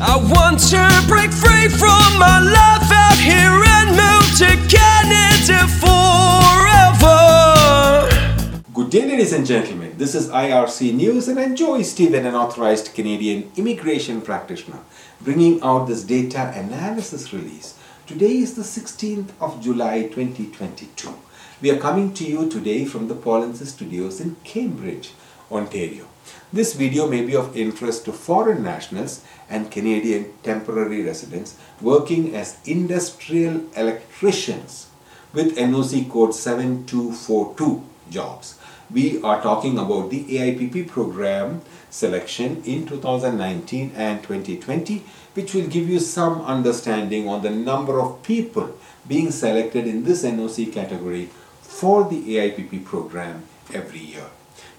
I want to break free from my life out here and move to Canada forever. Good day, ladies and gentlemen. This is IRC News, and I'm Joy Stephen, an authorized Canadian immigration practitioner, bringing out this data analysis release. Today is the 16th of July 2022. We are coming to you today from the Polinsys Studios in Cambridge, Ontario. This video may be of interest to foreign nationals and Canadian temporary residents working as industrial electricians with NOC code 7242 jobs. We are talking about the AIPP program selection in 2019 and 2020 which will give you some understanding on the number of people being selected in this NOC category for the AIPP program every year.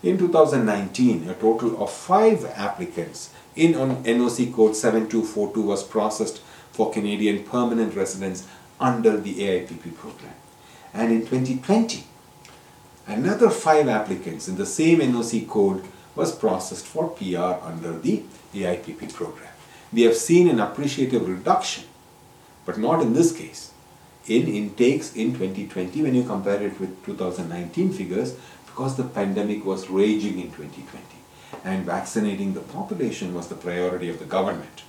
In 2019, a total of five applicants in NOC code 7242 was processed for Canadian permanent residents under the AIPP program. And in 2020, another five applicants in the same NOC code was processed for PR under the AIPP program. We have seen an appreciative reduction, but not in this case, in intakes in 2020 when you compare it with 2019 figures because the pandemic was raging in 2020 and vaccinating the population was the priority of the government.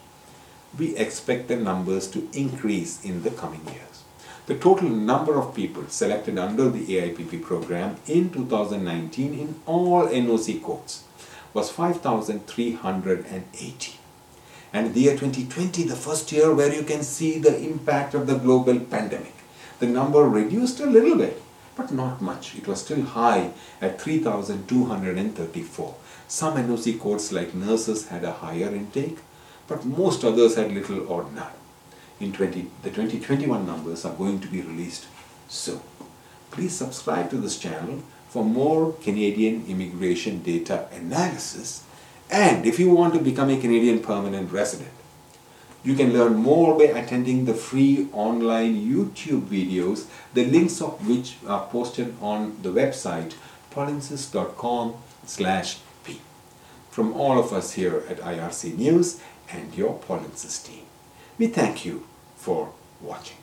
We expect the numbers to increase in the coming years. The total number of people selected under the AIPP program in 2019 in all NOC codes was 5,380. And the year 2020, the first year where you can see the impact of the global pandemic, the number reduced a little bit but not much. It was still high at 3,234. Some NOC codes like nurses had a higher intake, but most others had little or none. In 20, the 2021 numbers are going to be released soon. Please subscribe to this channel for more Canadian immigration data analysis. And if you want to become a Canadian permanent resident, you can learn more by attending the free online YouTube videos, the links of which are posted on the website polinsys.com slash p. From all of us here at IRC News and your Polinsys team, we thank you for watching.